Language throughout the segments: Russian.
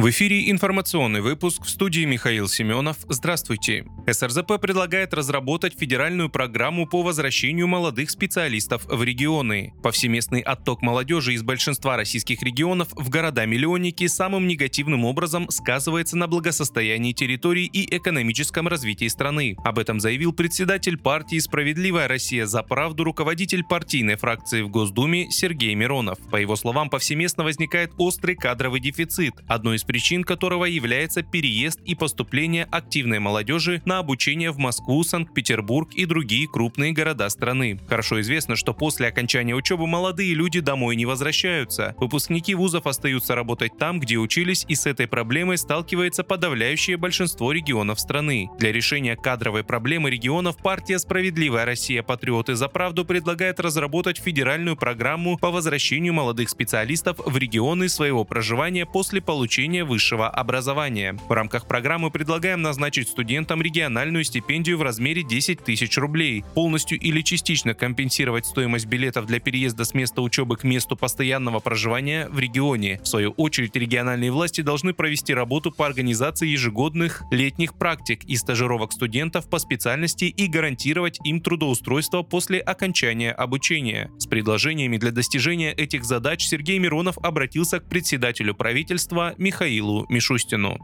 В эфире информационный выпуск в студии Михаил Семенов. Здравствуйте. СРЗП предлагает разработать федеральную программу по возвращению молодых специалистов в регионы. Повсеместный отток молодежи из большинства российских регионов в города-миллионники самым негативным образом сказывается на благосостоянии территорий и экономическом развитии страны. Об этом заявил председатель партии «Справедливая Россия за правду» руководитель партийной фракции в Госдуме Сергей Миронов. По его словам, повсеместно возникает острый кадровый дефицит. Одной из причин которого является переезд и поступление активной молодежи на обучение в Москву, Санкт-Петербург и другие крупные города страны. Хорошо известно, что после окончания учебы молодые люди домой не возвращаются. Выпускники вузов остаются работать там, где учились, и с этой проблемой сталкивается подавляющее большинство регионов страны. Для решения кадровой проблемы регионов партия «Справедливая Россия. Патриоты за правду» предлагает разработать федеральную программу по возвращению молодых специалистов в регионы своего проживания после получения получения высшего образования. В рамках программы предлагаем назначить студентам региональную стипендию в размере 10 тысяч рублей, полностью или частично компенсировать стоимость билетов для переезда с места учебы к месту постоянного проживания в регионе. В свою очередь, региональные власти должны провести работу по организации ежегодных летних практик и стажировок студентов по специальности и гарантировать им трудоустройство после окончания обучения. С предложениями для достижения этих задач Сергей Миронов обратился к председателю правительства Михаилу Михаилу Мишустину.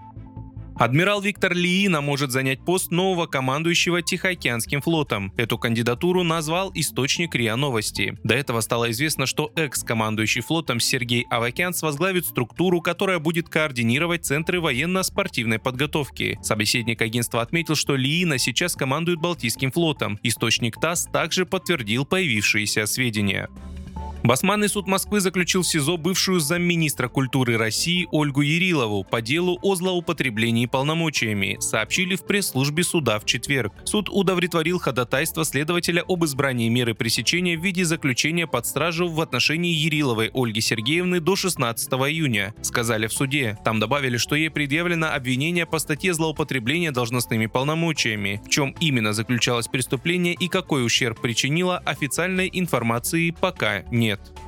Адмирал Виктор Лиина может занять пост нового командующего Тихоокеанским флотом. Эту кандидатуру назвал источник РИА Новости. До этого стало известно, что экс-командующий флотом Сергей Авакянц возглавит структуру, которая будет координировать центры военно-спортивной подготовки. Собеседник агентства отметил, что Лиина сейчас командует Балтийским флотом. Источник ТАСС также подтвердил появившиеся сведения. Басманный суд Москвы заключил в СИЗО бывшую замминистра культуры России Ольгу Ярилову по делу о злоупотреблении полномочиями, сообщили в пресс-службе суда в четверг. Суд удовлетворил ходатайство следователя об избрании меры пресечения в виде заключения под стражу в отношении Яриловой Ольги Сергеевны до 16 июня, сказали в суде. Там добавили, что ей предъявлено обвинение по статье злоупотребления должностными полномочиями. В чем именно заключалось преступление и какой ущерб причинило, официальной информации пока нет. привет!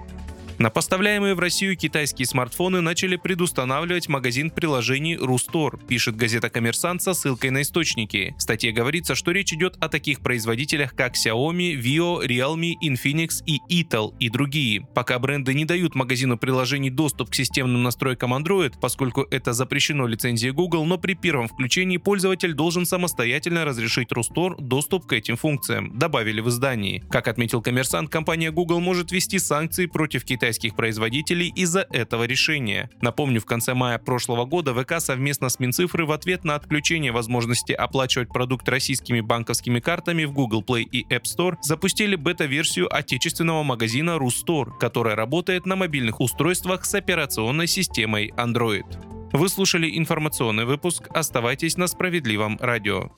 На поставляемые в Россию китайские смартфоны начали предустанавливать магазин приложений Рустор, пишет газета «Коммерсант» со ссылкой на источники. В статье говорится, что речь идет о таких производителях, как Xiaomi, Vio, Realme, Infinix и Itel и другие. Пока бренды не дают магазину приложений доступ к системным настройкам Android, поскольку это запрещено лицензией Google, но при первом включении пользователь должен самостоятельно разрешить Рустор доступ к этим функциям, добавили в издании. Как отметил коммерсант, компания Google может ввести санкции против Китая китайских производителей из-за этого решения. Напомню, в конце мая прошлого года ВК совместно с Минцифры в ответ на отключение возможности оплачивать продукт российскими банковскими картами в Google Play и App Store запустили бета-версию отечественного магазина Рустор, которая работает на мобильных устройствах с операционной системой Android. Вы слушали информационный выпуск. Оставайтесь на справедливом радио.